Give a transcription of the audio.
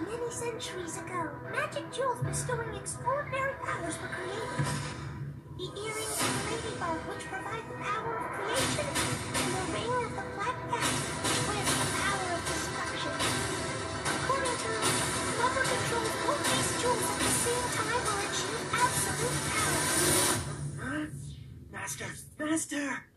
Many centuries ago, magic jewels bestowing extraordinary powers were created. The earrings of the ladybug, which provide the power of creation, and the ring of the black cat, which wears the power of destruction. According to whoever controls both these jewels at the same time will achieve absolute power. Huh? Master, Master!